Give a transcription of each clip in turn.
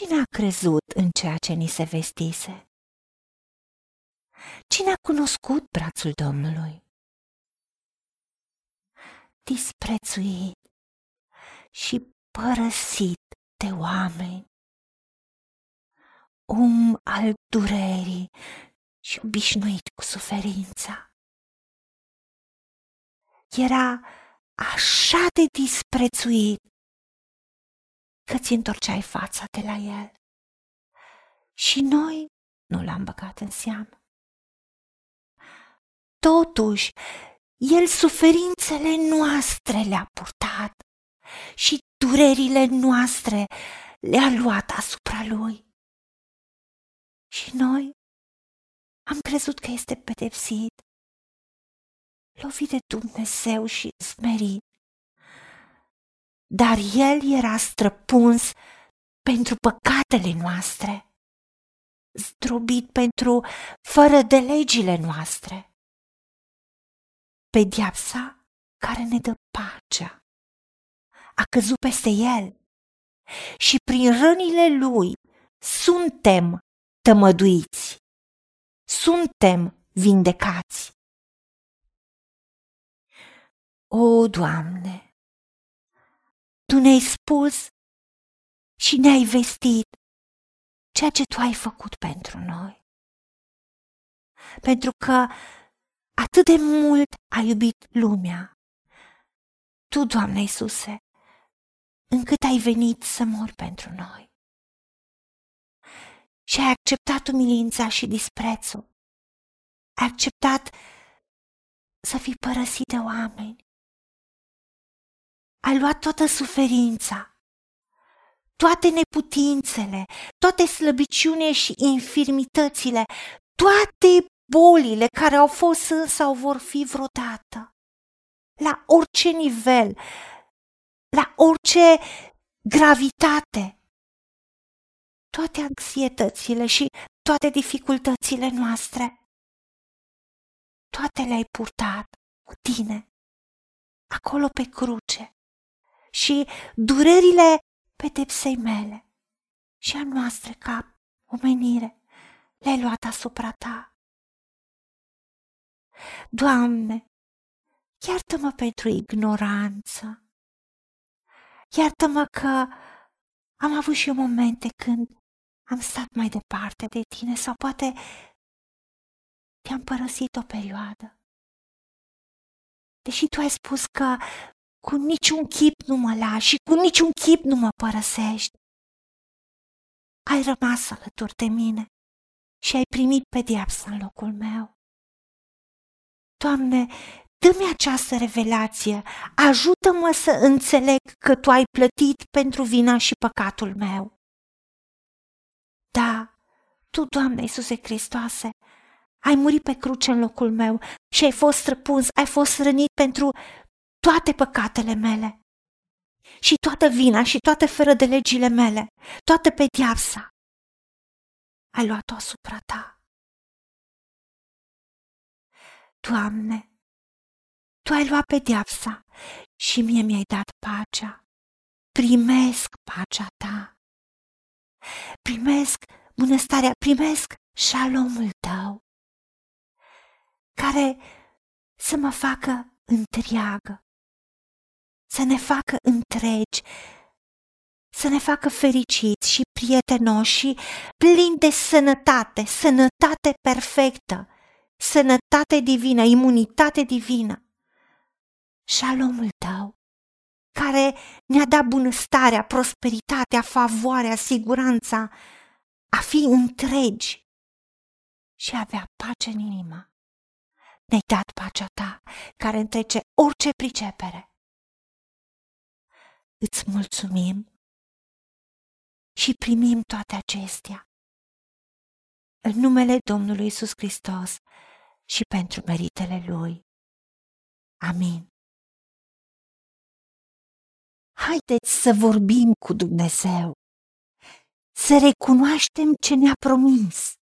Cine a crezut în ceea ce ni se vestise? Cine a cunoscut brațul Domnului? Disprețuit și părăsit de oameni, om al durerii și obișnuit cu suferința. Era așa de disprețuit că ți întorceai fața de la el. Și noi nu l-am băgat în seamă. Totuși, el suferințele noastre le-a purtat și durerile noastre le-a luat asupra lui. Și noi am crezut că este pedepsit, lovit de Dumnezeu și smerit. Dar el era străpuns pentru păcatele noastre, zdrobit pentru fără de legile noastre Pediapsa care ne dă pacea a căzut peste el și prin rănile lui suntem tămăduiți, suntem vindecați. O, Doamne, Tu ne-ai spus și ne-ai vestit ceea ce Tu ai făcut pentru noi. Pentru că atât de mult ai iubit lumea. Tu, Doamne Iisuse, încât ai venit să mori pentru noi. Și ai acceptat umilința și disprețul. Ai acceptat să fii părăsit de oameni. Ai luat toată suferința, toate neputințele, toate slăbiciunile și infirmitățile, toate bolile care au fost sau vor fi vreodată, la orice nivel, la orice gravitate. Toate anxietățile și toate dificultățile noastre, toate le-ai purtat cu tine, acolo pe cruce și durerile pedepsei mele și a noastre ca omenire le-ai luat asupra ta. Doamne, iartă-mă pentru ignoranță. Iartă-mă că am avut și eu momente când am stat mai departe de tine sau poate te-am părăsit o perioadă. Deși tu ai spus că cu niciun chip nu mă lași și cu niciun chip nu mă părăsești, ai rămas alături de mine și ai primit pediapsa în locul meu. Doamne, dă-mi această revelație, ajută-mă să înțeleg că Tu ai plătit pentru vina și păcatul meu. Da, Tu, Doamne Iisuse Hristoase, ai murit pe cruce în locul meu și ai fost străpuns, ai fost rănit pentru toate păcatele mele și toată vina și toate fără de legile mele, toată pediapsa. Ai luat-o asupra ta. Doamne, Tu ai luat pedeapsa și mie mi-ai dat pacea. Primesc pacea Ta. Primesc bunăstarea, primesc șalomul Tău, care să mă facă întreagă, să ne facă întregi, să ne facă fericiți și prietenoși și plini de sănătate, sănătate perfectă, sănătate divină, imunitate divină. Șalomul tău, care ne-a dat bunăstarea, prosperitatea, favoarea, siguranța, a fi întregi și a avea pace în inimă. Ne-ai dat pacea ta, care întrece orice pricepere. Îți mulțumim și primim toate acestea. În numele Domnului Isus Hristos, și pentru meritele Lui. Amin. Haideți să vorbim cu Dumnezeu, să recunoaștem ce ne-a promis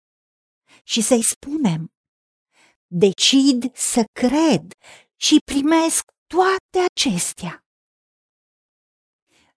și să-i spunem, decid să cred și primesc toate acestea.